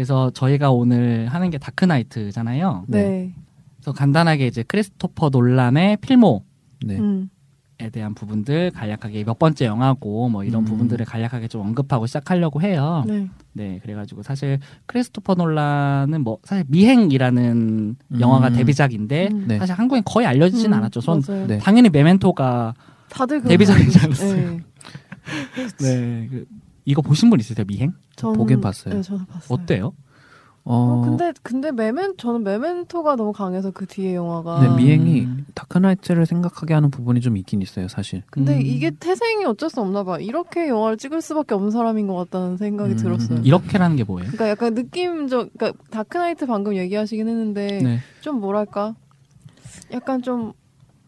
그래서 저희가 오늘 하는 게 다크나이트잖아요. 네. 그래서 간단하게 이제 크리스토퍼 논란의 필모 네. 음. 에 대한 부분들 간략하게 몇 번째 영화고 뭐 이런 음. 부분들을 간략하게 좀 언급하고 시작하려고 해요. 네. 네, 그래가지고 사실 크리스토퍼 놀란은 뭐 사실 미행이라는 음. 영화가 데뷔작인데 음. 네. 사실 한국엔 거의 알려지진 음, 않았죠. 전 맞아요. 네. 당연히 메멘토가 다들 데뷔작이지 않았어요? 있- 네. 네 그, 이거 보신 분 있으세요? 미행 전 보긴 봤어요. 네, 저도 봤어요. 어때요? 어, 어, 근데 근데 메멘 저는 메멘토가 너무 강해서 그 뒤에 영화가 네, 미행이 음. 다크나이트를 생각하게 하는 부분이 좀 있긴 있어요, 사실. 근데 음. 이게 태생이 어쩔 수 없나 봐. 이렇게 영화를 찍을 수밖에 없는 사람인 것 같다는 생각이 음. 들었어요. 이렇게라는 게 뭐예요? 그러니까 약간 느낌적, 그러니까 다크나이트 방금 얘기하시긴 했는데 네. 좀 뭐랄까, 약간 좀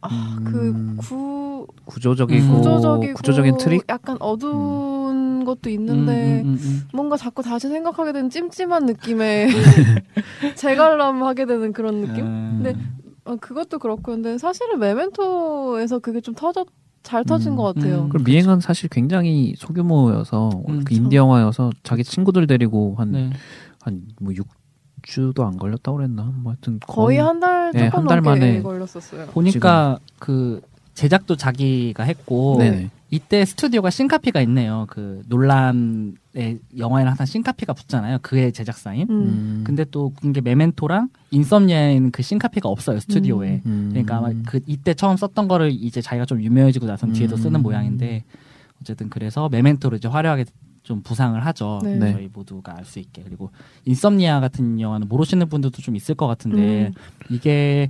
아, 음. 그 구, 구조적이고 음. 구조적이고 구조적인 트릭 약간 어두운 것도 있는데 음, 음, 음, 음. 뭔가 자꾸 다시 생각하게 되는 찜찜한 느낌의 재관람하게 되는 그런 느낌? 음. 근데 어, 그것도 그렇고 근데 사실은 메멘토에서 그게 좀 터졌 잘 터진 음. 것 같아요. 음. 그리고 미행은 사실 굉장히 소규모여서 음, 그 인디 영화여서 자기 친구들 데리고 한 네. 한뭐6 주도 안 걸렸다고 그랬나? 뭐 하여튼 거의 한달 네, 조금 한달 넘게 만에 걸렸었어요. 보니까 그 제작도 자기가 했고 네네. 이때 스튜디오가 싱카피가 있네요. 그 논란의 영화에는 항상 싱카피가 붙잖아요. 그의 제작사인. 음. 음. 근데 또 그게 메멘토랑 인썸니아에는 그 싱카피가 없어요 스튜디오에. 음. 그러니까 아마 그 이때 처음 썼던 거를 이제 자기가 좀 유명해지고 나선 뒤에도 쓰는 음. 모양인데 어쨌든 그래서 메멘토로 이제 화려하게 좀 부상을 하죠. 네. 네. 저희 모두가 알 수 있게 그리고 인썸니아 같은 영화는 모르시는 분들도 좀 있을 것 같은데 음. 이게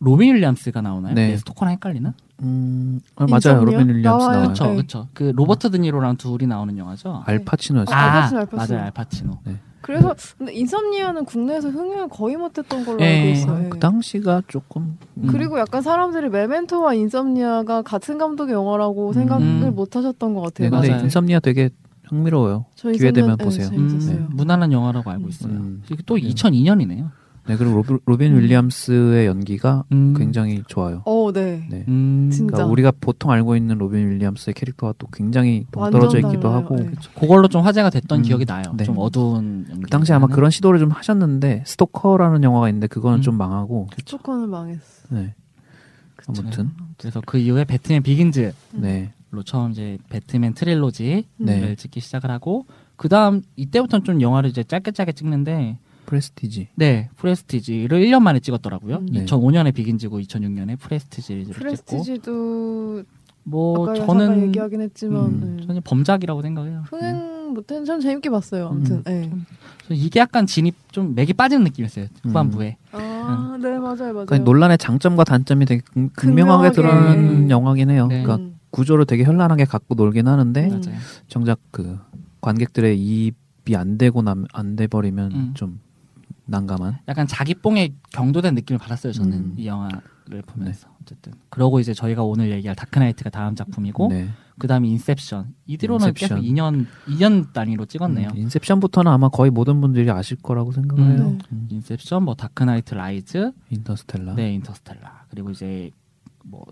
로빈 윌리엄스가 나오나요? 네. 네. 스토커랑 헷갈리나? 음, 아, 맞아요. 로빈 윌리엄스 나와요. 나와요. 그렇죠, 네. 그렇죠. 그 로버트 드니로랑 둘이 나오는 영화죠. 알파치노였어요. 아, 알파치노, 알파치노. 맞아요, 알파치노. 그래서 근데 인썸니아는 국내에서 흥행을 거의 못했던 걸로 예. 알고 있어요. 그 당시가 조금 음, 그리고 약간 사람들이 메멘토와 인썸니아가 같은 감독의 영화라고 생각을 음. 못 하셨던 것 같아요. 네, 근데 맞아요. 인썸니아 되게 흥미로워요. 저 기회 되면 네, 보세요. 재밌었어요. 음, 무난한 영화라고 알고 있어요. 음. 또 네. 2002년이네요. 네, 그리고 로비, 로빈 음. 윌리엄스의 연기가 음. 굉장히 좋아요. 어, 네. 네. 음, 진짜. 그러니까 우리가 보통 알고 있는 로빈 윌리엄스의 캐릭터와 또 굉장히 동떨어져 있기도 달라요. 하고 네. 그걸로 좀 화제가 됐던 음, 기억이 나요. 네. 좀 어두운 연기. 그 당시 아마 그런 시도를 좀 하셨는데 스토커라는 영화가 있는데 그거는 음. 좀 망하고 조커는 망했어. 네. 아무튼 그래서 그 이후에 배트맨 비긴즈 로 네. 처음 이제 배트맨 트릴로지를 네. 찍기 시작을 하고 그 다음 이때부터는 좀 영화를 이제 짧게 짧게 찍는데 프레스티지. 네 프레스티지를 1년 만에 찍었더라고요. 음. 네. 2005년에 비긴즈고 2006년에 프레스티지를 찍고 프레스티지도 뭐 아까 잠깐 저는 얘기하긴 했지만 음, 네. 저는 범작이라고 생각해요. 네. 흥행 못했는 전 재밌게 봤어요. 아무튼 음. 네. 이게 약간 진입 좀 맥이 빠지는 느낌이었어요 후반부에. 아, 네 맞아요 맞아요. 그러니까 논란의 장점과 단점이 되게 극- 극명하게. 극명하게 드러나는 영화긴 해요. 네. 그러니까 음. 구조를 되게 현란하게 갖고 놀긴 하는데 음. 맞아요. 정작 그 관객들의 이입이 안 되고 남, 안 돼버리면 음. 좀 난감한. 약간 자기뽕에 경도된 느낌을 받았어요 저는 음. 이 영화를 보면서 어쨌든 그러고 이제 저희가 오늘 얘기할 다크나이트가 다음 작품이고 네. 그다음에 인셉션 이 뒤로는 인셉션. 계속 2년 2년 단위로 찍었네요. 음, 인셉션부터는 아마 거의 모든 분들이 아실 거라고 생각을 음. 해요. 네. 음, 인셉션, 뭐 다크나이트 라이즈, 인터스텔라. 네 인터스텔라 그리고 이제 뭐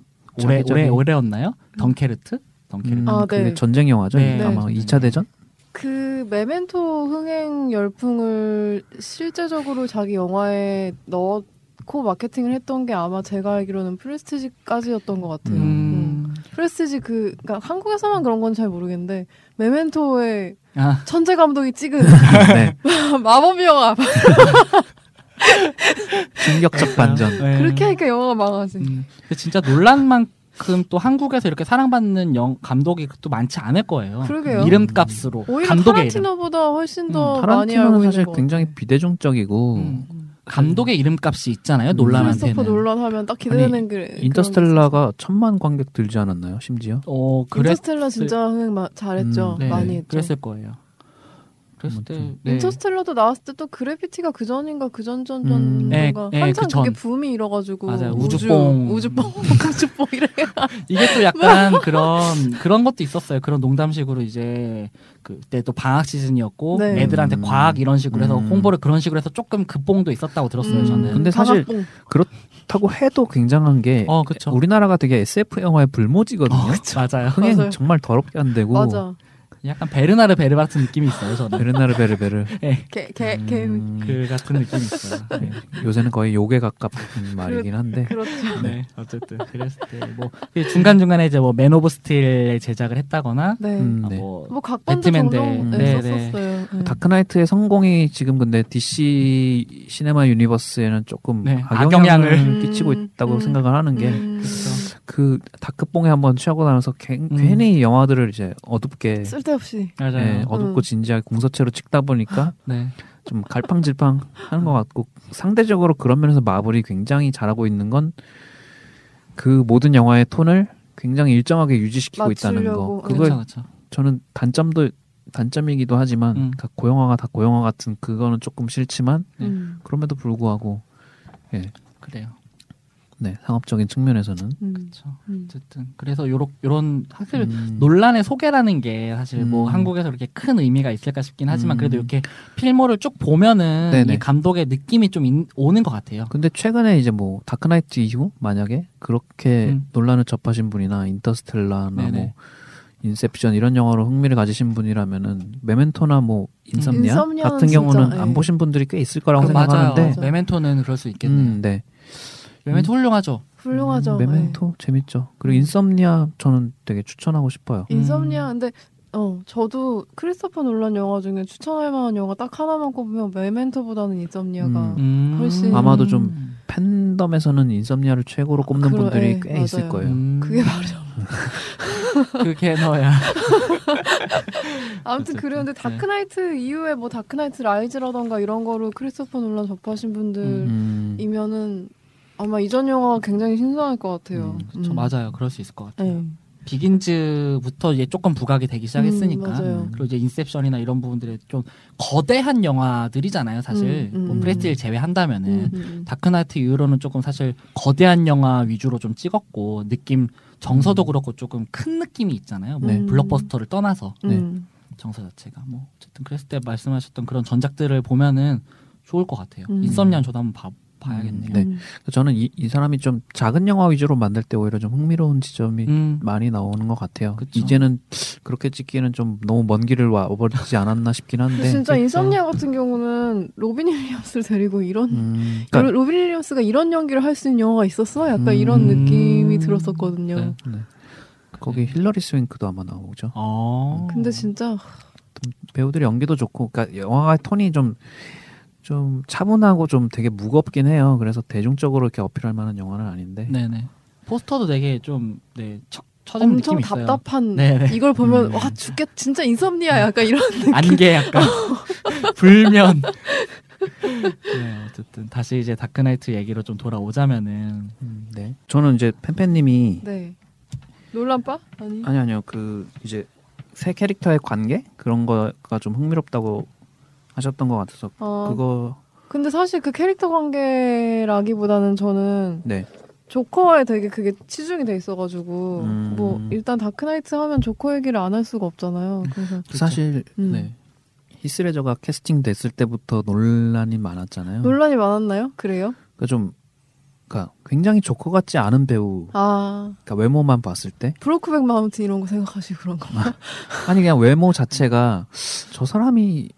올해 올해 올해였나요? 덩케르크, 덩케르크. 음, 아, 그게 네. 전쟁 영화죠. 네, 아마 전쟁 2차 대전? 그 메멘토 흥행 열풍을 실제적으로 자기 영화에 넣고 마케팅을 했던 게 아마 제가 알기로는 프레스티지까지였던 것 같아요. 음. 음. 프레스티지 그 그러니까 한국에서만 그런 건 잘 모르겠는데 메멘토의 아 천재 감독이 찍은 네. 마법 영화 충격적 반전. 네. 그렇게 하니까 영화가 망하지. 음, 근데 진짜 논란만큼 또 한국에서 이렇게 사랑받는 영, 감독이 또 많지 않을 거예요. 그러게요. 이름값으로 오히려 감독의. 타란티노보다 훨씬 더 음, 많이 알고 타란티노는 있는 사실 것 굉장히. 비대중적이고 음. 감독의 이름값이 있잖아요. 음. 논란한테는. 크리스토퍼 놀란 하면 딱 기대되는 그 인터스텔라가 천만 관객 들지 않았나요? 심지어? 어 그랬 인터스텔라 진짜 흥행 마- 잘했죠. 음, 네, 많이 했죠. 그랬을 거예요. 그랬을 때. 네. 인터스텔라도 나왔을 때 또 그래피티가 그 전인가 그 전전 음. 전인가 네, 네, 한참 그 전. 그게 붐이 일어가지고 맞아요. 우주, 우주뽕. 우주뽕 우주뽕 이래 이게 또 약간 그런 그런 것도 있었어요. 그런 농담식으로 이제 그때 또 방학 시즌이었고 네. 애들한테 음. 과학 이런 식으로 해서 음. 홍보를 그런 식으로 해서 조금 급봉도 있었다고 들었어요. 음, 저는. 근데 사실 방학뽕. 그렇다고 해도 굉장한 게 어. 우리나라가 되게 SF 영화의 불모지거든요. 맞아요. 흥행 맞아요. 정말 더럽게 안 되고 맞아 약간 베르나르 베르 같은 느낌이 있어요. 저는 베르나르 베르 베르. 개개 음, 그 같은 느낌이 있어요. 네. 요새는 거의 욕에 가깝은 말이긴 한데. 그렇죠. 네, 어쨌든 그랬을 때뭐 중간 중간에 이제 뭐 맨 오브 스틸의 제작을 했다거나 네. 음, 아, 네. 뭐 뭐 각본도 종종 대- 네, 네, 네. 썼었어요. 네. 다크나이트의 성공이 지금 근데 DC 시네마 유니버스에는 조금 네, 악영향을, 악영향을. 끼치고 음, 있다고 음, 생각을 하는 게 음, 그 다크뽕에 한번 취하고 나면서 괜- 음. 괜히 영화들을 이제 어둡게 쓸데없이 맞아요. 예, 어둡고 음. 진지하게 공서체로 찍다 보니까 네. 좀 갈팡질팡 하는 것 같고 상대적으로 그런 면에서 마블이 굉장히 잘하고 있는 건 그 모든 영화의 톤을 굉장히 일정하게 유지시키고 있다는 거. 맞추려고, 그걸 그렇죠, 그렇죠. 저는 단점도 단점이기도 하지만 음. 그 고영화가 다 고영화 같은 그거는 조금 싫지만 네. 음, 그럼에도 불구하고 그래요. 네 상업적인 측면에서는 음, 그렇죠. 음. 어쨌든 그래서 요런 요런 사실 음, 놀란의 소개라는 게 사실 뭐 음. 한국에서 그렇게 큰 의미가 있을까 싶긴 하지만 음. 그래도 이렇게 필모를 쭉 보면은 네네. 이 감독의 느낌이 좀 인- 오는 것 같아요. 근데 최근에 이제 뭐 다크나이트 이후 만약에 그렇게 음. 놀란을 접하신 분이나 인터스텔라나 네네. 뭐 인셉션 이런 영화로 흥미를 가지신 분이라면은 메멘토나 뭐 인썸니아 같은 진짜, 경우는 예. 안 보신 분들이 꽤 있을 거라고 그. 생각하는데 맞아요. 메멘토는 그럴 수 있겠네요. 음, 네. 메멘토 훌륭하죠. 훌륭하죠. 음, 메멘토 재밌죠. 그리고 음. 인썸니아 저는 되게 추천하고 싶어요. 네. 인썸니아 음. 근데 어 저도 크리스토퍼 놀란 영화 중에 추천할 만한 영화 딱 하나만 꼽으면 메멘토보다는 인썸니아가 음. 음. 훨씬- 아마도 좀 팬덤에서는 인썸니아를 최고로 꼽는 그러- 분들이 예, 꽤 있을 맞아요. 거예요. 음. 그게 말이죠. 그게 너야. 아무튼 그런데 네. 다크나이트 이후에 뭐 다크나이트 라이즈라던가 이런 거로 크리스토퍼 놀란 접하신 음. 분들이면은 아마 이전 영화가 굉장히 신선할 것 같아요. 음, 그쵸, 맞아요. 그럴 수 있을 것 같아요. 네. 비긴즈부터 이제 조금 부각이 되기 시작했으니까 음. 그리고 이제 인셉션이나 이런 부분들이 좀 거대한 영화들이잖아요. 사실 음, 음, 뭐 음. 프레스티를 제외한다면은 음, 음, 다크나이트 이후로는 조금 사실 거대한 영화 위주로 좀 찍었고 느낌 정서도 음. 그렇고 조금 큰 느낌이 있잖아요. 뭐 네. 블록버스터를 떠나서 음. 네. 음. 정서 자체가 뭐 어쨌든 그랬을 때 말씀하셨던 그런 전작들을 보면은 좋을 것 같아요. 음. 인썸니아 저도 한번 봐, 봐야겠네요. 네. 음. 저는 이, 이 사람이 좀 작은 영화 위주로 만들 때 오히려 좀 흥미로운 지점이 음, 많이 나오는 것 같아요. 그쵸. 이제는 그렇게 찍기는 좀 너무 먼 길을 와버리지 않았나 싶긴 한데. 진짜 그쵸. 인썸니아 같은 경우는 로빈 윌리엄스를 데리고 이런 음, 로- 그러니까, 로빈 윌리엄스가 이런 연기를 할 수 있는 영화가 있었어? 약간 음. 이런 느낌이 들었었거든요. 네. 네. 거기 힐러리 스웽크도 아마 나오죠. 어. 근데 진짜 배우들이 연기도 좋고, 그러니까 영화의 톤이 좀, 좀 차분하고 좀 되게 무겁긴 해요. 그래서 대중적으로 이렇게 어필할 만한 영화는 아닌데. 네네. 포스터도 되게 좀 네, 처, 엄청 느낌이 있어요. 답답한 네네. 이걸 보면 음. 와 죽겠 진짜 인썸니아 약간 이런 안개 약간 불면. 네, 어쨌든 다시 이제 다크나이트 얘기로 좀 돌아오자면은 음, 네. 저는 이제 팬팬님이 네 논란빠 아니 아니 아니요 그 이제 새 캐릭터의 관계 그런 거가 좀 흥미롭다고 하셨던 것 같아서 어, 그거 근데 사실 그 캐릭터 관계라기보다는 저는 네 조커에 되게 그게 치중이 돼 있어가지고 음. 뭐 일단 다크나이트 하면 조커 얘기를 안 할 수가 없잖아요. 그래서 사실 음. 네 히스레저가 캐스팅 됐을 때부터 논란이 많았잖아요. 논란이 많았나요? 그래요? 그러니까 좀 그러니까 굉장히 조커 같지 않은 배우 아 그러니까 외모만 봤을 때 브로크백 마운틴 이런 거 생각하시고 그런 거. 아니 그냥 외모 자체가 저 사람이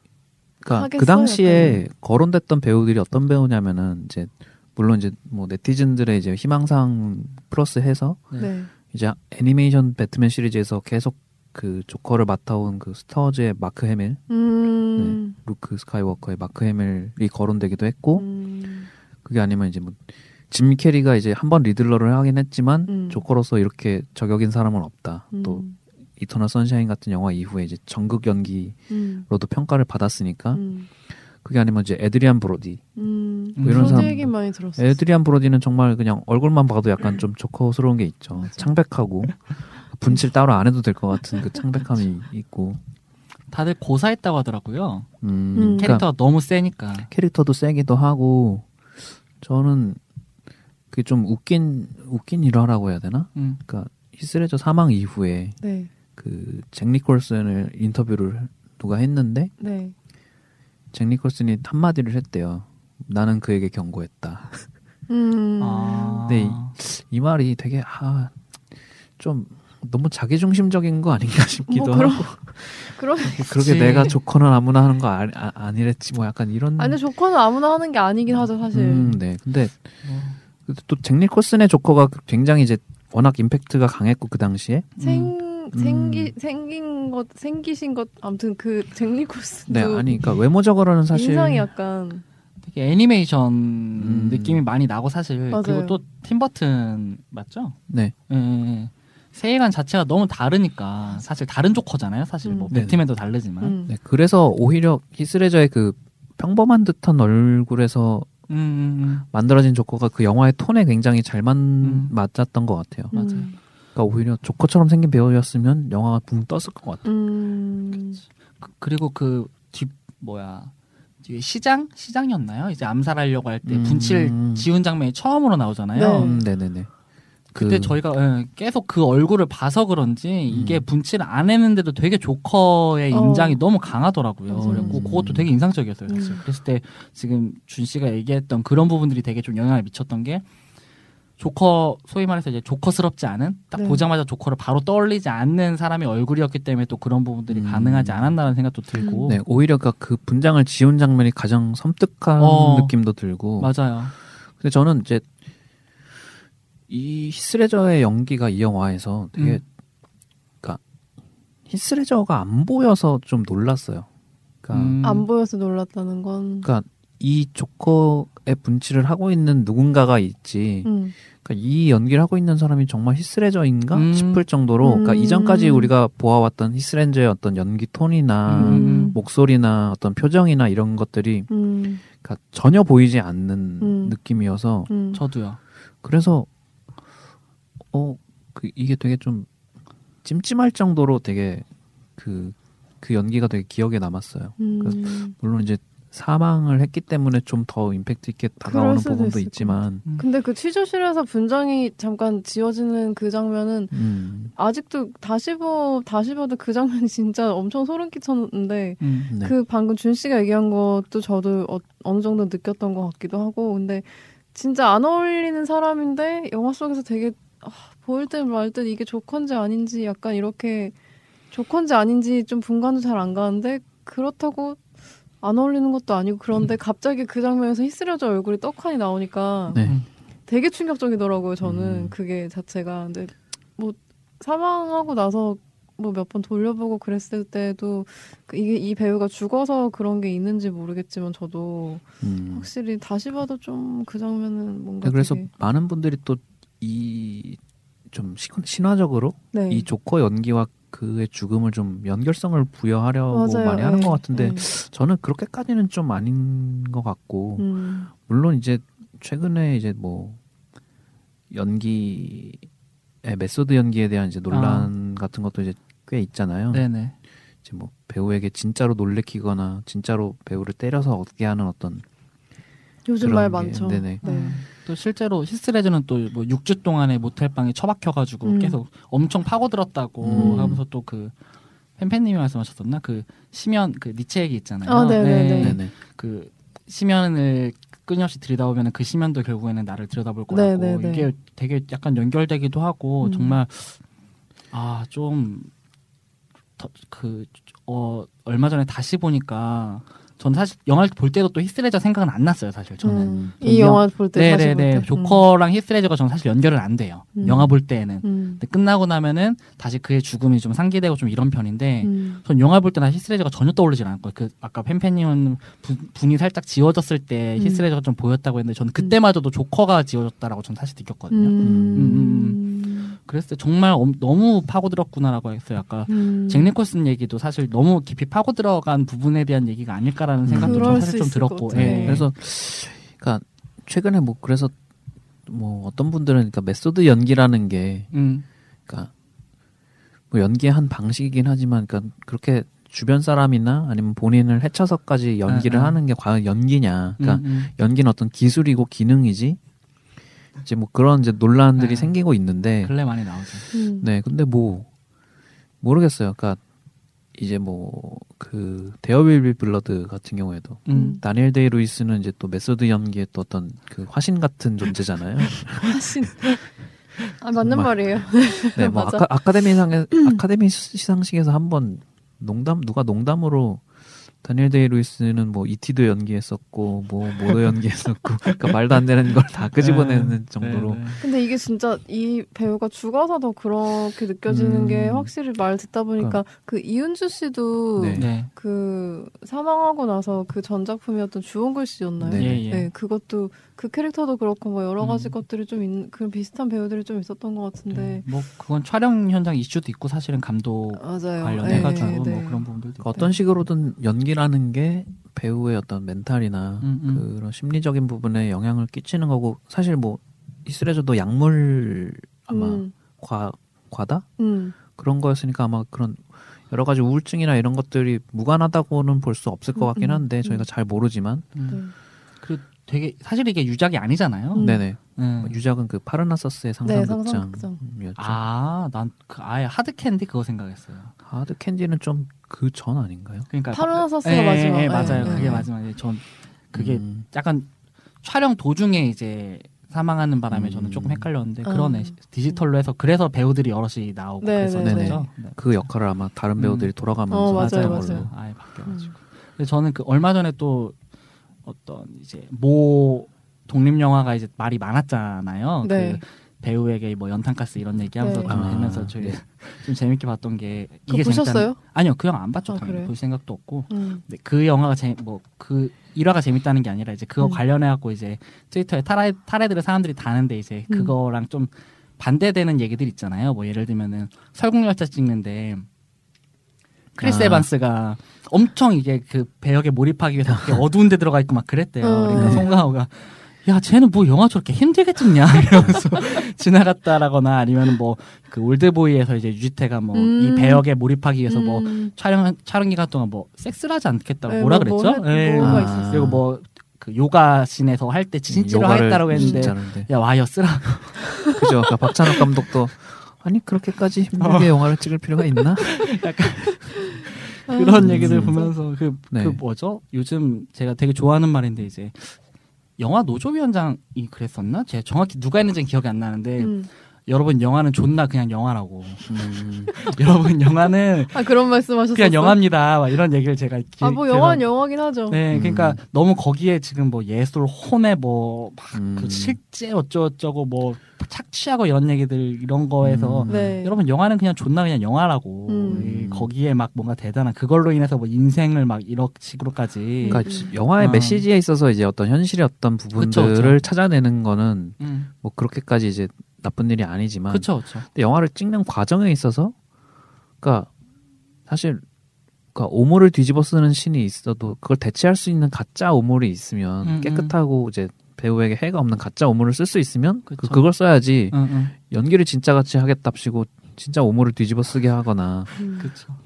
그러니까 하겠어? 그 당시에 약간. 거론됐던 배우들이 어떤 배우냐면은 이제 물론 이제 뭐 네티즌들의 이제 희망상 플러스 해서 네. 네. 이제 애니메이션 배트맨 시리즈에서 계속 그 조커를 맡아온 그 스타워즈의 마크 해밀, 음. 루크 스카이워커의 마크 해밀이 거론되기도 했고 음. 그게 아니면 이제 뭐 짐 캐리가 이제 한 번 리들러를 하긴 했지만 음. 조커로서 이렇게 적격인 사람은 없다. 음. 또 이터널 선샤인 같은 영화 이후에 이제 정극 연기로도 음. 평가를 받았으니까 음. 그게 아니면 이제 에드리안 브로디. 음. 뭐 이런 사람- 얘기 많이 들었어요. 에드리안 브로디는 정말 그냥 얼굴만 봐도 약간 좀 조커스러운 게 있죠. 맞아. 창백하고 분칠 따로 안 해도 될 것 같은 그 창백함이 있고. 다들 고사했다고 하더라고요. 음, 음. 그러니까 캐릭터가 너무 세니까. 캐릭터도 세기도 하고 저는 그게 좀 웃긴 웃긴 일화라고 해야 되나? 음. 그러니까 히스레저 사망 이후에 네. 그잭 니콜슨을 인터뷰를 누가 했는데 네. 잭 니콜슨이 한마디를 했대요. 나는 그에게 경고했다. 음. 아. 네. 이 말이 되게 아, 좀 너무 자기 중심적인 거 아닌가 싶기도 뭐 그런- 하고 그런 그러게 그치. 내가 조커는 아무나 하는 거 아, 아, 아 니랬지 뭐 약간 이런 아니 조커는 아무나 하는 게 아니긴 하죠 사실. 음, 네. 근데 뭐, 근데 또 잭 니콜슨의 조커가 굉장히 이제 워낙 임팩트가 강했고 그 당시에 생 음. 생기 생긴 것 생기신 것 아무튼 그 잭 니콜슨도 네 아니 그러니까 외모적으로는 사실 인상이 약간 되게 애니메이션 음. 느낌이 많이 나고 사실 맞아요. 그리고 또 팀버튼 맞죠? 네 예, 예. 세계관 자체가 너무 다르니까 사실 다른 조커잖아요. 사실 뭐 음. 네네. 배트맨도 다르지만. 음. 네, 그래서 오히려 히스레저의 그 평범한 듯한 얼굴에서 음, 음, 음. 만들어진 조커가 그 영화의 톤에 굉장히 잘 맞, 음. 맞았던 것 같아요. 맞아요. 음. 그러니까 오히려 조커처럼 생긴 배우였으면 영화가 붕 떴을 것 같아요. 음. 그, 그리고 그 뒷 뭐야 뒤에 시장 시장이었나요? 이제 암살하려고 할때 음. 분칠 지운 장면이 처음으로 나오잖아요. 네. 음, 네네 네. 그때 그- 저희가 예, 계속 그 얼굴을 봐서 그런지 이게 음. 분칠 안 했는데도 되게 조커의 어. 인장이 너무 강하더라고요. 그리고 음. 그것도 되게 인상적이었어요. 사실. 음. 그랬을 때 지금 준 씨가 얘기했던 그런 부분들이 되게 좀 영향을 미쳤던 게 조커 소위 말해서 이제 조커스럽지 않은 딱 네. 보자마자 조커를 바로 떠올리지 않는 사람의 얼굴이었기 때문에 또 그런 부분들이 음. 가능하지 않았나라는 생각도 들고 네, 오히려 그- 그 분장을 지운 장면이 가장 섬뜩한 어. 느낌도 들고. 맞아요. 근데 저는 이제 이 히스레저의 연기가 이 영화에서 되게 음. 그러니까 히스레저가 안 보여서 좀 놀랐어요. 그러니까, 음. 안 보여서 놀랐다는 건. 그러니까 이 조커의 분칠을 하고 있는 누군가가 있지. 음. 그러니까 이 연기를 하고 있는 사람이 정말 히스레저인가 음. 싶을 정도로 그러니까 음. 이전까지 우리가 보아왔던 히스레저의 어떤 연기 톤이나 음. 목소리나 어떤 표정이나 이런 것들이 음. 그러니까 전혀 보이지 않는 음. 느낌이어서 음. 저도요. 그래서 어 그 이게 되게 좀 찜찜할 정도로 되게 그그 연기가 되게 기억에 남았어요. 음. 물론 이제 사망을 했기 때문에 좀 더 임팩트 있게 다가오는 수도 부분도 있지만. 근데 그 취조실에서 분장이 잠깐 지워지는 그 장면은 음, 아직도 다시 보 다시 봐도 그 장면이 진짜 엄청 소름 끼쳤는데 음. 네. 그 방금 준 씨가 얘기한 것도 저도 어, 어느 정도 느꼈던 것 같기도 하고. 근데 진짜 안 어울리는 사람인데 영화 속에서 되게 아, 보일 듯말듯 이게 조컨지 아닌지 약간 이렇게 조컨지 아닌지 좀 분간도 잘 안 가는데 그렇다고 안 어울리는 것도 아니고 그런데 갑자기 그 장면에서 히스려져 얼굴이 떡하니 나오니까 네. 되게 충격적이더라고요. 저는 음. 그게 자체가 근데 뭐 사망하고 나서 뭐 몇 번 돌려보고 그랬을 때도 그 이게 이 배우가 죽어서 그런 게 있는지 모르겠지만 저도 음. 확실히 다시 봐도 좀 그 장면은 뭔가 네, 그래서 되게, 많은 분들이 또 이 좀 신화적으로 네. 이 조커 연기와 그의 죽음을 좀 연결성을 부여하려고 맞아요. 많이 하는 네. 것 같은데 네. 저는 그렇게까지는 좀 아닌 것 같고 음. 물론 이제 최근에 이제 뭐 연기의 메소드 연기에 대한 이제 논란 같은 것도 이제 꽤 있잖아요. 네네. 이제 뭐 배우에게 진짜로 놀래키거나 진짜로 배우를 때려서 얻게 하는 어떤 요즘 말 게, 많죠. 네네. 네. 또 실제로 히스레즈는 또 뭐 6주 동안에 모텔 방에 처박혀가지고 음. 계속 엄청 파고들었다고 음. 하면서 또 그 팬팬님이 말씀하셨었나 그 시면 그 니체 얘기 있잖아요. 아, 네네네. 네네. 그 시면을 끊임없이 들여다보면 그 시면도 결국에는 나를 들여다볼 거라고 네네네. 이게 되게 약간 연결되기도 하고 음. 정말 아좀 그, 어, 얼마 전에 다시 보니까, 전 사실 영화를 볼 때도 또 히스레저 생각은 안 났어요, 사실 저는. 음. 전이이 영화 볼때 다시 볼 네네네. 때. 조커랑 히스레저가 저는 사실 연결은 안 돼요. 음. 영화 볼 때에는. 음. 근데 끝나고 나면은 다시 그의 죽음이 좀 상기되고 좀 이런 편인데, 음. 전 영화 볼 때나 히스레저가 전혀 떠오르질 거예요. 그 아까 팬팬님은 부- 분이 살짝 지워졌을 때 음. 히스레저가 좀 보였다고 했는데 저는 그때마저도 조커가 지워졌다라고 저는 사실 느꼈거든요. 음. 그랬을 때 정말 엄- 너무 파고들었구나라고 했어요. 아까 음. 잭 니콜슨 얘기도 사실 너무 깊이 파고 들어간 부분에 대한 얘기가 아닐까라는 생각도 좀 사실 수좀 들었고. 예. 그래서 그러니까 최근에 뭐 그래서 뭐 어떤 분들은 그러니까 메소드 연기라는 게 음, 그러니까 뭐 연기의 한 방식이긴 하지만 그러니까 그렇게 주변 사람이나 아니면 본인을 해쳐서까지 연기를 음, 음. 하는 게 과연 연기냐? 그러니까 음, 음. 연기는 어떤 기술이고 기능이지. 이제 뭐 그런 이제 논란들이 네. 생기고 있는데 근래 많이 나오죠. 음. 네, 근데 뭐 모르겠어요. 그러니까 이제 뭐 그 데어 윌 비 블러드 같은 경우에도 음. 다니엘 데이 루이스는 이제 또 메소드 연기의 또 어떤 그 화신 같은 존재잖아요. 화신 아 맞는. 말이에요. 네, 뭐 맞아. 아카, 아카데미상에 아카데미 시- 시상식에서 한번 농담 누가 농담으로 다니엘 데이 루이스는 뭐 이티도 연기했었고 뭐 모도 연기했었고 그러니까 말도 안 되는 걸 다 끄집어내는 네, 정도로 네, 네. 근데 이게 진짜 이 배우가 죽어서 더 그렇게 느껴지는 음. 게 확실히 말 듣다 보니까 그 이은주 씨도 네. 네. 그 사망하고 나서 그 전 작품이었던 주원글 씨였나요? 네. 예, 예. 네, 그것도 그 캐릭터도 그렇고 뭐 여러 가지 음. 것들이 좀 있는 그런 비슷한 배우들이 좀 있었던 것 같은데 네. 뭐 그건 촬영 현장 이슈도 있고 사실은 감독 맞아요. 관련해가지고 네, 뭐 네. 그런 부분들도 그러니까 있고. 어떤 식으로든 연기 라는 게 배우의 어떤 멘탈이나 음, 음. 그런 심리적인 부분에 영향을 끼치는 거고 사실 뭐 히스레저도 약물 아마 음, 과 과다 음, 그런 거였으니까 아마 그런 여러 가지 우울증이나 이런 것들이 무관하다고는 볼 수 없을 것 음, 같긴 음, 한데 저희가 음. 잘 모르지만 음. 네. 되게 사실 이게 유작이 아니잖아요. 음. 네네 음. 유작은 그 파르나서스의 네, 상상극장이었죠. 상상극장. 아, 난 그 아예 하드 캔디 그거 생각했어요. 하드 캔디는 좀 그 전 아닌가요? 그러니까 파르나서스가 예, 마지막. 예, 맞아요. 예, 그게 예. 마지막에 전 그게 음, 약간 촬영 도중에 이제 사망하는 바람에 음. 저는 조금 헷갈렸는데 음. 그러네 디지털로 해서 그래서 배우들이 여럿이 나오고 네, 그랬었죠. 네, 네. 그 역할을 아마 다른 배우들이 음. 돌아가면서 어, 맞아요, 맞아요. 아예 바뀌어가지고. 음. 근데 저는 그 얼마 전에 또 어떤 이제 모 독립 영화가 이제 말이 많았잖아요. 네. 그 배우에게 뭐 연탄가스 이런 얘기하면서 네. 좀 아, 하면서 저희 네. 좀 재밌게 봤던 게 이게 보셨어요? 재밌다는- 아니요, 그 영화 안 봤죠. 아, 당연히 그래요? 볼 생각도 없고. 음. 근데 그 영화가 뭐그 일화가 재밌다는 게 아니라 이제 그거 음. 관련해 갖고 이제 트위터에 타라 타래들을 사람들이 다는데 이제 음. 그거랑 좀 반대되는 얘기들 있잖아요. 뭐 예를 들면은 설국열차 찍는데 크리스 아. 에반스가 엄청 이게 그 배역에 몰입하기 위해서 어두운 데 들어가 있고 막 그랬대요. 어. 그러니까 송강호가 야, 쟤는 뭐 영화 저렇게 힘들게 찍냐 이러면서 지나갔다라거나 아니면 뭐 그 올드보이에서 이제 유지태가 뭐이 음. 배역에 몰입하기 위해서 뭐 음. 촬영 촬영 기간 동안 뭐 섹스를 하지 않겠다고 네, 뭐라 뭐, 뭐 그랬죠? 해- 예. 뭐가 아. 그리고 뭐 그 요가 씬에서 할 때 진짜로 하겠다라고 했는데 진짜 하는데. 야 와이어 쓰라. 그죠? 그러니까 박찬욱 감독도 아니 그렇게까지 힘들게 영화를 찍을 필요가 있나? 그런 아, 얘기들 진짜. 보면서 그, 네. 그 뭐죠? 요즘 제가 되게 좋아하는 말인데 이제 영화 노조위원장이 그랬었나? 제가 정확히 누가 했는지는 기억이 안 나는데 음. 여러분 영화는 존나 그냥 영화라고. 음, 여러분 영화는 아 그런 말씀하셨어요? 그냥 영화입니다. 막 이런 얘기를 제가 기- 아뭐 영화는 영화긴 하죠. 네, 그러니까 음. 너무 거기에 지금 뭐 예술 혼에 뭐막그 음. 실제 어쩌고저쩌고 뭐 착취하고 이런 얘기들 이런 거에서 음. 네. 여러분 영화는 그냥 존나 그냥 영화라고 음. 이 거기에 막 뭔가 대단한 그걸로 인해서 뭐 인생을 막 이런 식으로까지 그러니까 음. 영화의 어. 메시지에 있어서 이제 어떤 현실의 어떤 부분들을 그쵸, 그쵸. 찾아내는 거는 음. 뭐 그렇게까지 이제 나쁜 일이 아니지만 그쵸 그쵸 근데 영화를 찍는 과정에 있어서 그러니까 사실 그러니까 오물을 뒤집어 쓰는 신이 있어도 그걸 대체할 수 있는 가짜 오물이 있으면 음, 음. 깨끗하고 이제 배우에게 해가 없는 가짜 오물을 쓸 수 있으면 그 그쵸. 그걸 써야지 응, 응. 연기를 진짜 같이 하겠답시고 진짜 오물을 뒤집어 쓰게 하거나 음.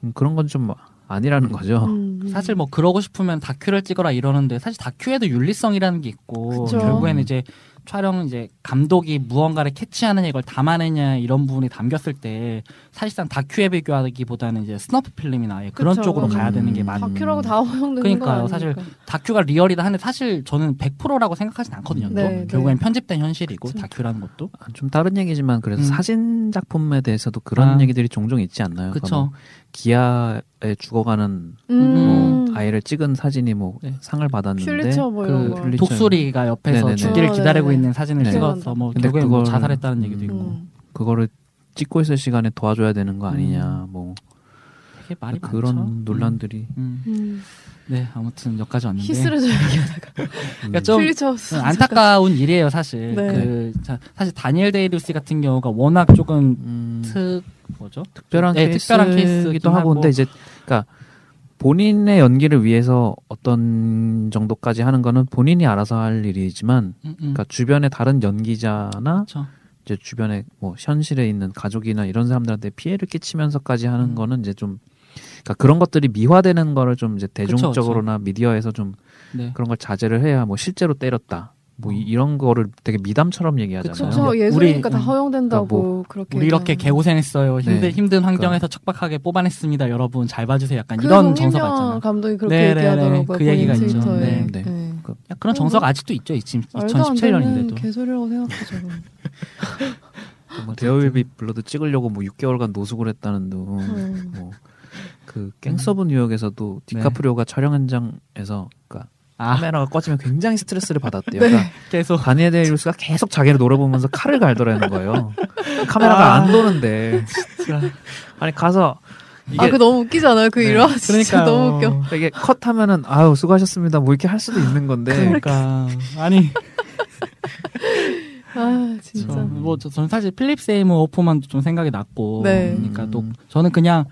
음, 그런 건 좀 아니라는 거죠. 음. 사실 뭐 그러고 싶으면 다큐를 찍어라 이러는데 사실 다큐에도 윤리성이라는 게 있고 그쵸. 결국에는 이제 촬영 이제 감독이 무언가를 캐치하느냐 이걸 담아내냐 이런 부분이 담겼을 때 사실상 다큐에 비교하기보다는 이제 snuff film이나 아예 그런 그쵸. 쪽으로 가야 되는 게 음. 맞. 다큐라고 다 허용되는 그러니까요. 건 사실. 다큐가 리얼이다 하는데 사실 저는 100%라고 생각하진 않거든요. 또. 네, 결국엔 네. 편집된 현실이고 그쵸. 다큐라는 것도. 아, 좀 다른 얘기지만 그래서 음. 사진 작품에 대해서도 그런 아. 얘기들이 종종 있지 않나요? 그쵸. 기아에 죽어가는 음. 뭐 아이를 찍은 사진이 뭐 네. 상을 받았는데 퓰리처 뭐 이런 그 거. 독수리가 옆에서 네네네. 죽기를 어, 기다리고 네네네. 있는 사진을 네. 찍어서 뭐 근데 결국엔 뭐 그걸- 자살했다는 얘기도 있고. 음. 그거를 찍고 있을 시간에 도와줘야 되는 거 아니냐 뭐 되게 말이 그런 많죠. 논란들이 음. 음. 음. 네, 아무튼 여기까지 왔는데. 히스레저 얘기하다가 그러니까 좀 안타까운 일이에요, 사실. 네. 그 자, 사실 다니엘 데이루시 같은 경우가 워낙 조금 음, 특 뭐죠? 특별한 네, 특별한 케이스기도 하고. 근데 이제 그러니까 본인의 연기를 위해서 어떤 정도까지 하는 거는 본인이 알아서 할 일이지만 음, 음. 그러니까 주변의 다른 연기자나 그렇죠. 이제 주변에 뭐 현실에 있는 가족이나 이런 사람들한테 피해를 끼치면서까지 하는 음. 거는 이제 좀 그러니까 그런 것들이 미화되는 거를 좀 이제 그쵸, 대중적으로나 미디어에서 좀 네. 그런 걸 자제를 해야 뭐 실제로 때렸다 뭐 이, 런 거를 되게 미담처럼 얘기하잖아요. 그쵸. 그쵸 우리- 예술이니까 다 음. 허용된다고 그러니까 그렇게 우리 이렇게. 개고생했어요. 힘든 네. 힘든 환경에서 척박하게 뽑아냈습니다. 여러분 잘 봐주세요. 약간 그 이런 정서가 있잖아요. 감독이 그렇게 네, 네, 네. 얘기하더라고요. 그 얘기가 있죠. 트위터에. 네, 네. 네. 야, 그런 정서가 아직도 있죠. 지금 말도 안 되는 2017년인데도. 개소리라고 생각하죠. 뭐 데어 윌 비 블러드 찍으려고 뭐 6개월간 노숙을 했다는 둥. 음. 뭐 그 갱스 오브 뉴욕에서도 네. 디카프리오가 촬영 현장에서 그러니까 아 카메라가 꺼지면 굉장히 스트레스를 받았대요. 네. 그러니까 계속 다니엘 데이 루이스가 계속 자기를 노려보면서 칼을 갈더라는 거예요. 카메라가 아. 안 도는데 아니 가서 이게 아, 그 너무 웃기잖아요. 그 네. 일화 진짜 그러니까요. 너무 웃겨. 이게 컷하면은 아유 수고하셨습니다 뭐 이렇게 할 수도 있는 건데 그러니까 아니 아, 진짜. 저, 뭐 저, 저는 사실 필립 세이머 호프만도 좀 생각이 났고 네. 그러니까 또 음. 저는 그냥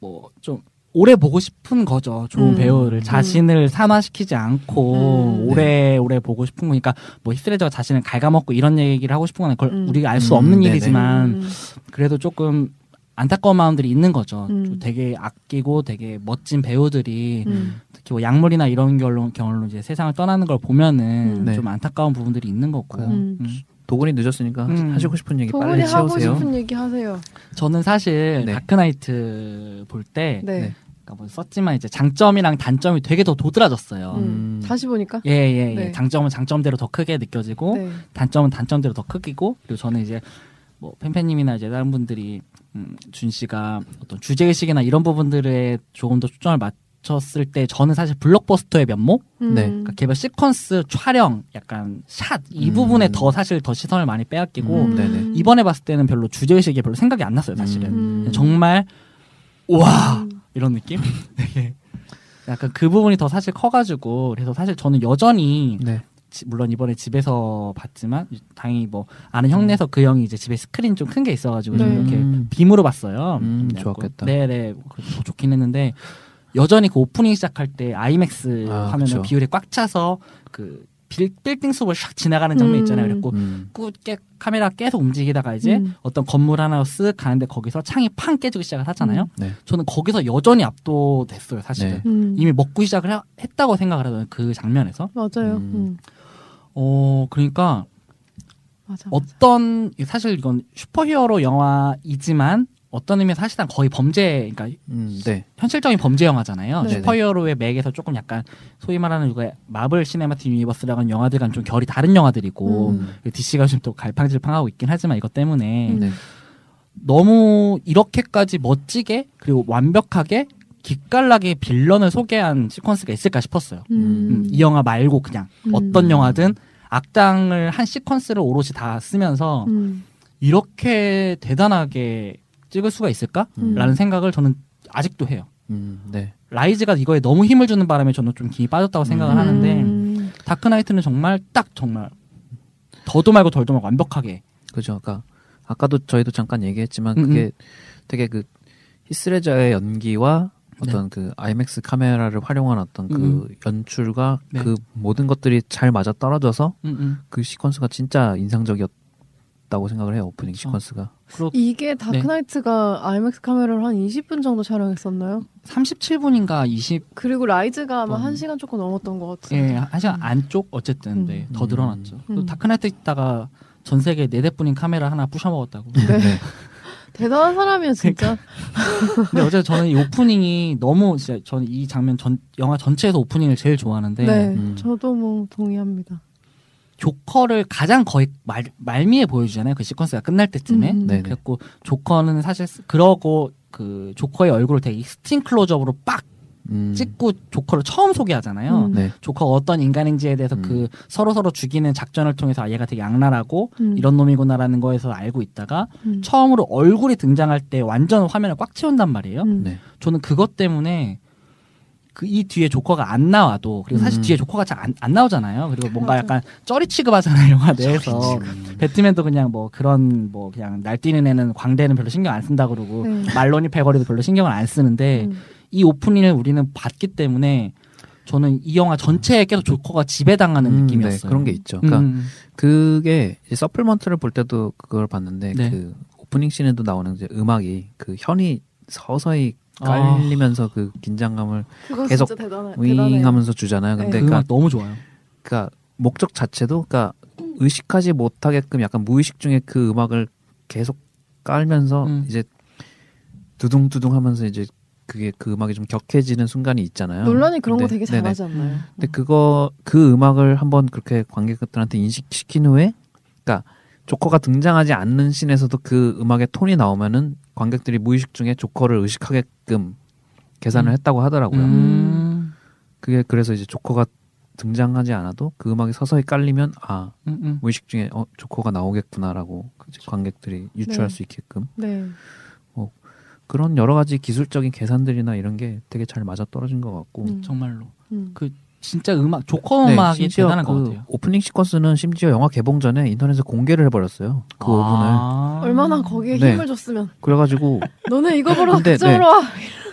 뭐 좀 오래 보고 싶은 거죠 좋은 음. 배우를 자신을 산화시키지 않고 음. 오래 오래 보고 싶은 거니까 뭐 히스레저가 자신을 갉아먹고 이런 얘기를 하고 싶은 건 그걸 음. 우리가 알수 음, 없는 네네. 일이지만 음. 그래도 조금 안타까운 마음들이 있는 거죠 음. 좀 되게 아끼고 되게 멋진 배우들이 음. 특히 뭐 약물이나 이런 경우로, 경우로 이제 세상을 떠나는 걸 보면은 음. 네. 좀 안타까운 부분들이 있는 거고 음. 음. 도군이 늦었으니까 음. 하시고 싶은 얘기 빨리 하고 채우세요. 싶은 얘기 하세요. 저는 사실 네. 다크나이트 볼때 네. 네. 그러니까 뭐 썼지만 이제 장점이랑 단점이 되게 더 도드라졌어요. 음. 음. 다시 보니까. 예, 예, 예. 네. 장점은 장점대로 더 크게 느껴지고 네. 단점은 단점대로 더 크기고 그리고 저는 이제 뭐 팬팬님이나 이제 다른 분들이 음, 준 씨가 어떤 주제 의식이나 이런 부분들에 조금 더 초점을 맞 췄을 때 저는 사실 블록버스터의 면모, 음. 네. 그러니까 개별 시퀀스, 촬영, 약간 샷이 음. 부분에 더 사실 더 시선을 많이 빼앗기고 음. 이번에 봤을 때는 별로 주제 의식이 별로 생각이 안 났어요, 사실은. 음. 정말 와 음. 이런 느낌? 되게 약간 그 부분이 더 사실 커가지고 그래서 사실 저는 여전히 네. 지- 물론 이번에 집에서 봤지만 다행히 뭐 아는 형네서 그 형이 이제 집에 스크린 좀 큰 게 있어가지고 좀 네. 이렇게 음. 빔으로 봤어요. 음, 좋았겠다. 네네 더 좋긴 했는데 여전히 그 오프닝 시작할 때 아이맥스 아, 화면을 그쵸. 비율에 꽉 차서 그 빌, 빌딩 숲을 샥 지나가는 장면 음. 있잖아요. 그래갖고 음. 꾸- 깨, 카메라 계속 움직이다가 이제 음. 어떤 건물 하나로 쓱 가는데 거기서 창이 팡 깨지기 시작을 하잖아요. 네. 저는 거기서 여전히 압도됐어요, 사실은. 네. 음. 이미 먹고 시작을 하- 했다고 생각을 하던 그 장면에서. 맞아요. 음. 음. 어, 그러니까 맞아. 맞아. 어떤, 사실 이건 슈퍼히어로 영화이지만 어떤 의미에서 사실상 거의 범죄, 그러니까 음, 네. 현실적인 범죄 영화잖아요. 네. 슈퍼히어로의 맥에서 조금 약간 소위 말하는 마블 시네마틱 유니버스라는 영화들과는 좀 결이 다른 영화들이고 음. DC가 좀또 갈팡질팡하고 있긴 하지만 이것 때문에 음. 네. 너무 이렇게까지 멋지게 그리고 완벽하게 기깔나게 빌런을 소개한 시퀀스가 있을까 싶었어요. 음, 이 영화 말고 그냥 음. 어떤 영화든 악당을 한 시퀀스를 오롯이 다 쓰면서 음. 이렇게 대단하게 찍을 수가 있을까라는 음. 생각을 저는 아직도 해요. 음, 네. 라이즈가 이거에 너무 힘을 주는 바람에 저는 좀 기이 빠졌다고 생각을 음. 하는데 음. 다크나이트는 정말 딱 정말 더도 말고 덜도 말고 완벽하게 그죠. 아까 아까도 저희도 잠깐 얘기했지만 음, 그게 되게 그 히스레저의 연기와 네. 어떤 그 아이맥스 카메라를 활용한 어떤 그 음. 연출과 네. 그 모든 것들이 잘 맞아 떨어져서 음, 음. 그 시퀀스가 진짜 인상적이었 다고 생각을 해요. 오프닝 그쵸. 시퀀스가. 그리고 이게 다크나이트가 IMAX 카메라로 한 20분 정도 촬영했었나요? 37분인가 20 그리고 라이즈가 아마 음. 1시간 조금 넘었던 것 같아요. 예, 한 시간 안쪽 어쨌든 음. 네, 더 음. 늘어났죠. 음. 또 다크나이트 있다가 전 세계 네 대뿐인 카메라 하나 부셔 먹었다고. 네. 대단한 사람이야 진짜. 근데 어제 저는 이 오프닝이 너무 진짜 저는 이 장면 전 영화 전체에서 오프닝을 제일 좋아하는데 네, 음. 저도 뭐 동의합니다. 조커를 가장 거의 말, 말미에 보여주잖아요. 그 시퀀스가 끝날 때쯤에. 음. 그래갖고 조커는 사실 쓰- 그러고 그 조커의 얼굴을 되게 extreme 클로즈업으로 빡 음. 찍고 조커를 처음 소개하잖아요. 음. 네. 조커가 어떤 인간인지에 대해서 음. 그 서로 서로 죽이는 작전을 통해서 아, 얘가 되게 악랄하고 음. 이런 놈이구나라는 거에서 알고 있다가 음. 처음으로 얼굴이 등장할 때 완전 화면을 꽉 채운단 말이에요. 음. 네. 저는 그것 때문에 그 이 뒤에 조커가 안 나와도 그리고 사실 음. 뒤에 조커가 잘 안 안 나오잖아요. 그리고 뭔가 맞아. 약간 쩌리 취급하잖아요 영화 내에서. 음. 배트맨도 그냥 뭐 그런 뭐 그냥 날뛰는 애는 광대는 별로 신경 안 쓴다 그러고 네. 말로니 패거리도 별로 신경을 안 쓰는데 음. 이 오프닝을 우리는 봤기 때문에 저는 이 영화 전체에 계속 조커가 지배당하는 음, 느낌이었어요. 네, 그런 게 있죠. 그러니까 음. 그게 서플먼트를 볼 때도 그걸 봤는데 네. 그 오프닝 씬에도 나오는 이제 음악이 그 현이 서서히 아. 깔리면서 그 긴장감을 계속. 대단해요. 윙하면서 주잖아요. 근데 네. 그 그러니까, 음악 너무 좋아요. 그러니까 목적 자체도 그러니까 의식하지 못하게끔 약간 무의식 중에 그 음악을 계속 깔면서 음. 이제 두둥두둥 하면서 이제 그게 그 음악이 좀 격해지는 순간이 있잖아요. 논란이 그런 거 근데- 되게 네네. 잘하지 않나요? 근데 그거 그 음악을 한번 그렇게 관객들한테 인식시킨 후에 그러니까 조커가 등장하지 않는 씬에서도 그 음악의 톤이 나오면은 관객들이 무의식 중에 조커를 의식하게끔 계산을 음. 했다고 하더라고요. 음. 그게 그래서 이제 조커가 등장하지 않아도 그 음악이 서서히 깔리면 아 음, 음. 무의식 중에 어 조커가 나오겠구나라고 이제 관객들이 유추할 네. 수 있게끔 네. 그런 여러 가지 기술적인 계산들이나 이런 게 되게 잘 맞아 떨어진 것 같고 음. 정말로 음. 진짜 음악 조커 네, 음악이 대단한 그 것 같아요. 오프닝 시퀀스는 심지어 영화 개봉 전에 인터넷에 공개를 해버렸어요 그 5분을 아. 얼마나 거기에 네. 힘을 줬으면 그래가지고 너네 이거 보러 극장으로 와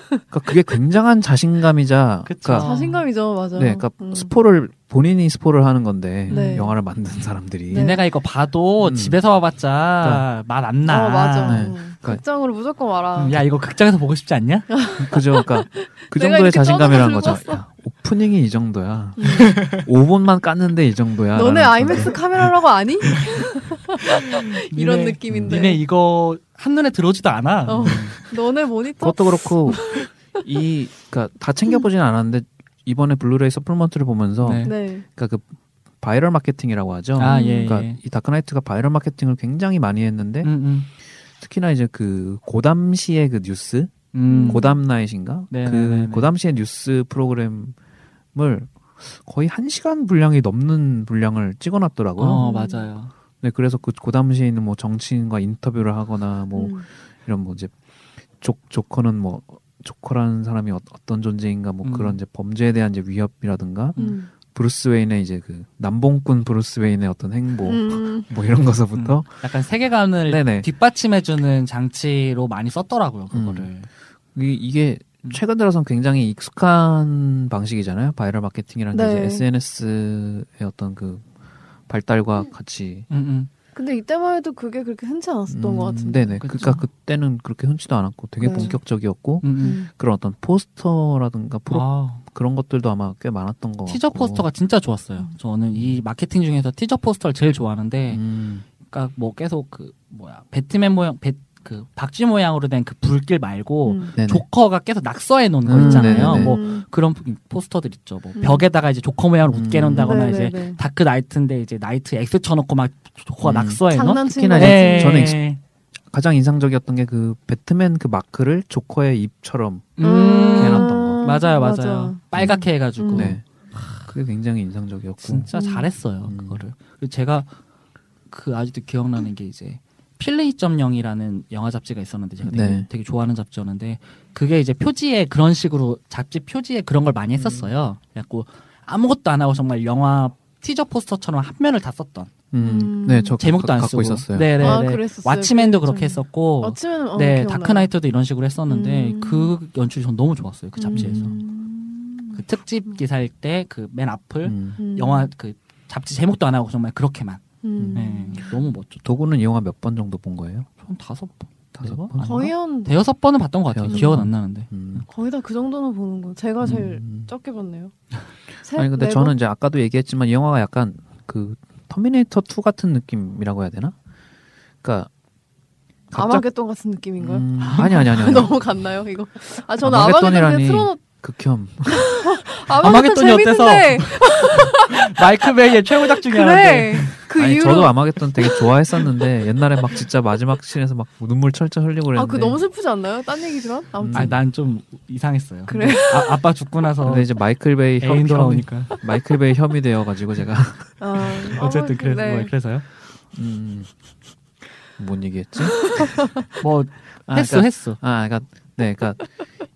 그러니까 그게 굉장한 자신감이자. 그러니까 자신감이죠 맞아 네, 그러니까 음. 스포를 본인이 스포를 하는 건데 네. 영화를 만든 사람들이 네. 니네가 이거 봐도 음. 집에서 봐봤자 맛안 나. 어 맞아 네. 음. 그러니까- 극장으로 무조건 와라 음, 야 이거 극장에서 보고 싶지 않냐? 그죠? 그러니까 그 내가 정도의 자신감이라는 거죠. 야, 오프닝이 이 정도야. 음. 5분만 깠는데 이 정도야. 너네 아이맥스. 카메라라고 아니? 이런 니네- 느낌인데 니네 이거 한눈에 들어오지도 않아. 어. 너네 모니터 그것도 그렇고 이 그러니까 다 챙겨 보진 않았는데 이번에 블루레이 supplement를 보면서 네. 네 그러니까 그 바이럴 마케팅이라고 하죠. 아 예. 그러니까 예. 이 다크나이트가 바이럴 마케팅을 굉장히 많이 했는데 음, 음. 특히나 이제 그 고담시의 그 뉴스 음. 고담 나잇인가 네, 그 네, 네, 네. 고담시의 뉴스 프로그램 을 거의 한 시간 분량이 넘는 분량을 찍어놨더라고요. 어 맞아요. 네, 그래서 그 고담시에 있는 뭐 정치인과 인터뷰를 하거나 뭐 음. 이런 뭐 이제 조, 조커는 뭐 조커라는 사람이 어, 떤 존재인가 뭐 음. 그런 이제 범죄에 대한 이제 위협이라든가 음. 브루스 웨인의 이제 그 난봉꾼 브루스 웨인의 어떤 행보 음. 뭐 이런 거서부터 음. 약간 세계관을 네네. 뒷받침해주는 장치로 많이 썼더라고요 그거를. 음. 이, 이게 음. 최근 들어선 굉장히 익숙한 방식이잖아요. 바이럴 마케팅이라는 게 네. 이제 SNS의 어떤 그 발달과 같이 음, 음. 근데 이때만 해도 그게 그렇게 흔치 않았었던 음, 것 같은데 네네. 그쵸. 그러니까 그때는 그렇게 흔치도 않았고 되게 네. 본격적이었고 음, 음. 음. 그런 어떤 포스터라든가 프로 아, 그런 것들도 아마 꽤 많았던 것 티저 같고. 포스터가 진짜 좋았어요. 저는 이 마케팅 중에서 티저 포스터를 제일 좋아하는데, 음, 그러니까 뭐 계속 그 뭐야 배트맨 모양, 배, 그 박쥐 모양으로 된 그 불길 말고 음. 조커가 계속 낙서해 놓은 거 음, 있잖아요. 뭐 음. 그런 포스터들 있죠. 뭐 음. 벽에다가 이제 조커 모양으로 음. 웃게 놓는다거나 네, 이제 네, 네. 다크 나이트인데 이제 나이트 X 쳐놓고 막 조커가 음. 낙서해 놓은. 특히나 같은. 저는 익숙- 가장 인상적이었던 게 그 배트맨 그 마크를 조커의 입처럼 음. 해놨던 거. 맞아요, 맞아요. 맞아. 빨갛게 해가지고 음. 네. 그게 굉장히 인상적이었고. 진짜 음. 잘했어요 음. 그거를. 그리고 제가 그 아직도 기억나는 게 이제 Film 2.0이라는 영화 잡지가 있었는데 제가 되게, 네. 되게 좋아하는 잡지였는데 그게 이제 표지에 그런 식으로 잡지 표지에 그런 걸 많이 했었어요. 그래갖고 아무것도 안 하고 정말 영화 티저 포스터처럼 한 면을 다 썼던 음, 음. 네, 저 제목도 가- 안 갖고 쓰고 있었어요. 네네네. 아, 그랬었어요. 왓치맨도 그 그렇게 좀- 했었고 어쩌면 어, 네 기억나요. 다크 나이트도 이런 식으로 했었는데 음. 그 연출이 전 너무 좋았어요 그 잡지에서 음. 그 특집 기사일 때 그 맨 앞을 음. 음. 영화 그 잡지 제목도 안 하고 정말 그렇게만 음. 네, 너무 멋져. 도구는 이 영화 몇 번 정도 본 거예요? 한 다섯 번, 다섯 네 번? 아닌가? 거의 한 대여섯 번은 봤던 것 같아요. 대여섯 기억은 번. 안 나는데. 음. 거의 다 그 정도는 보는 거. 제가 제일 음. 적게 봤네요. 세, 아니 근데 네 저는 번? 이제 아까도 얘기했지만 이 영화가 약간 그 터미네이터 2 같은 느낌이라고 해야 되나? 그러니까 아마겟돈 같은 느낌인가요? 음, 아니 아니 아니. 아니. 너무 갔나요 이거? 아 저는 아마겟돈이라니. 아마겟돈 틀어놓 극혐. 아마겟돈 아마겟돈이 어때서? 마이클 베이의 최고작 중에 하나인데. 그래 그 아니 이후로 저도 아마겟돈 되게 좋아했었는데 옛날에 막 진짜 마지막 씬에서 막 눈물 철철 흘리고 그랬는데. 아 그 너무 슬프지 않나요? 딴 얘기지만 아무튼 아니 난좀 이상했어요. 그래? 아, 아빠 죽고 나서 근데 이제 마이클 베이 혐, 돌아오니까. 마이클 베이 혐이 되어 가지고 제가 아, 어쨌든 그래서 네. 뭐 그래서요. 음. 뭔 얘기했지? 뭐 아, 횟수 그러니까- 횟수. 아, 그러니까 네, 그러니까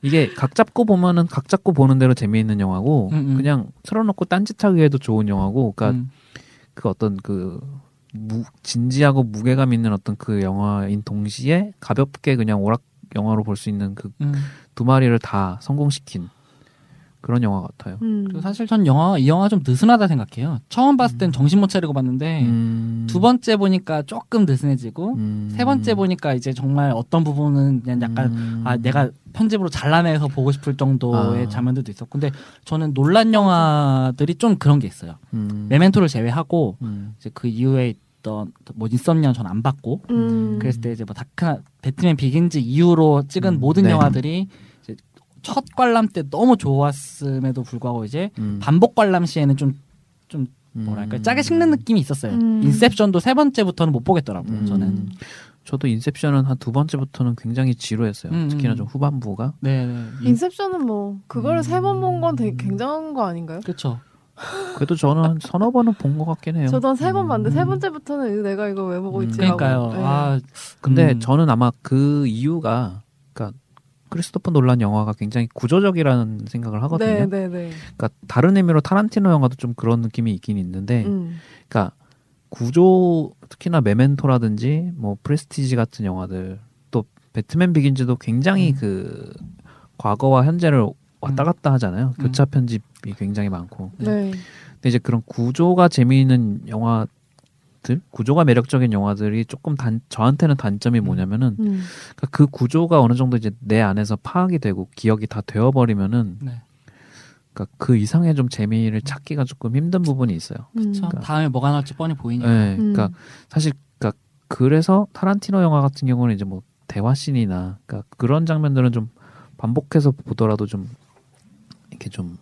이게 각 잡고 보면은 각 잡고 보는 대로 재미있는 영화고 음, 음. 그냥 틀어놓고 딴짓하기에도 좋은 영화고, 그러니까 음. 그 어떤 그 무, 진지하고 무게감 있는 어떤 그 영화인 동시에 가볍게 그냥 오락 영화로 볼 수 있는 그두 음. 마리를 다 성공시킨 그런 영화 같아요. 음. 그리고 사실 전 영화 이 영화 좀 느슨하다 생각해요. 처음 봤을 땐 정신 못 차리고 봤는데 음, 두 번째 보니까 조금 느슨해지고 음, 세 번째 보니까 이제 정말 어떤 부분은 그냥 약간 음, 아 내가 편집으로 잘라내서 보고 싶을 정도의 아. 장면들도 있었고 근데 저는 논란 영화들이 좀 그런 게 있어요. 음, 메멘토를 제외하고 음, 이제 그 이후에 있던 뭐 인썸니아 전안 봤고 음. 그랬을 때 이제 뭐 다크나 배트맨 비긴즈 이후로 찍은 음, 모든 네. 영화들이 첫 관람 때 너무 좋았음에도 불구하고 이제 음, 반복 관람 시에는 좀좀 뭐랄까 음. 짜게 식는 느낌이 있었어요. 음. 인셉션도 세 번째부터는 못 보겠더라고요. 음. 저는. 저도 인셉션은 한 두 번째부터는 굉장히 지루했어요. 음, 특히나 음. 좀 후반부가. 네, 네. 인셉션은 뭐 그거를 음. 세번 본 건 되게 굉장한 거 아닌가요? 그렇죠. 그래도 저는 한 서너 번은 본 것 같긴 해요. 저도 한 세 번 봤는데 세 음. 번째부터는 이거 내가 이거 왜 보고 음. 있지라고. 그러니까요. 네. 아, 근데 음. 저는 아마 그 이유가 그러니까 크리스토퍼 놀란 영화가 굉장히 구조적이라는 생각을 하거든요. 네, 네, 네. 그러니까 다른 의미로 타란티노 영화도 좀 그런 느낌이 있긴 있는데, 음. 그러니까 구조 특히나 메멘토라든지 뭐 프레스티지 같은 영화들 또 배트맨 비긴즈도 굉장히 음. 그 과거와 현재를 왔다 음. 갔다 하잖아요. 음. 교차 편집이 굉장히 많고. 네. 근데 이제 그런 구조가 재미있는 영화 들, 구조가 매력적인 영화들이 조금 단 저한테는 단점이 뭐냐면은 음. 그러니까 그 구조가 어느 정도 이제 내 안에서 파악이 되고 기억이 다 되어버리면은 네. 그러니까 그 이상의 좀 재미를 찾기가 조금 힘든 부분이 있어요. 음. 그러니까. 다음에 뭐가 나올지 뻔히 보이니까. 네, 음. 그러니까 사실 그러니까 그래서 타란티노 영화 같은 경우는 이제 뭐 대화 씬이나 그러니까 그런 장면들은 좀 반복해서 보더라도 좀 이렇게 좀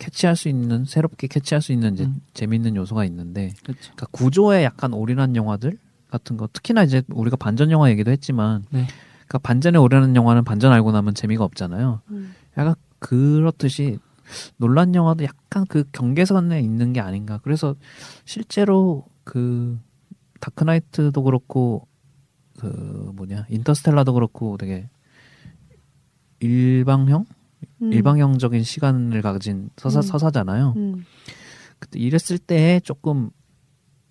캐치할 수 있는 새롭게 캐치할 수 있는 이제 음. 재미있는 요소가 있는데. 그러니까 구조에 약간 올인한 영화들 같은 거 특히나 이제 우리가 반전 영화 얘기도 했지만 네. 그러니까 반전에 올인하는 영화는 반전 알고 나면 재미가 없잖아요. 음. 약간 그렇듯이 논란 영화도 약간 그 경계선에 있는 게 아닌가. 그래서 실제로 그 다크나이트도 그렇고 그 뭐냐 인터스텔라도 그렇고 되게 일방형 음. 일방형적인 시간을 가진 서사 음. 서사잖아요. 음. 그때 이랬을 때 조금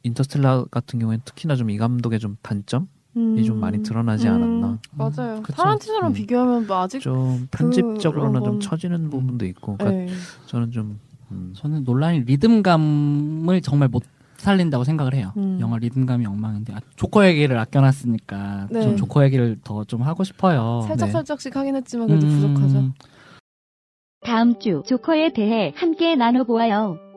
인터스텔라 같은 경우에는 특히나 좀 이 감독의 좀 단점이 음. 좀 많이 드러나지 음. 않았나. 맞아요. 그쵸. 타란티노랑 음. 비교하면 뭐 아직 좀 편집적으로는 그런 좀 건- 처지는 부분도 있고. 그러니까 네. 저는 좀 음, 저는 논란이 리듬감을 정말 못 살린다고 생각을 해요. 음. 영화 리듬감이 엉망인데 아, 조커 얘기를 아껴놨으니까 네. 좀 조커 얘기를 더 좀 하고 싶어요. 살짝 네. 살짝씩 하긴 했지만 그래도 음, 부족하죠. 다음 주 조커에 대해 함께 나눠보아요.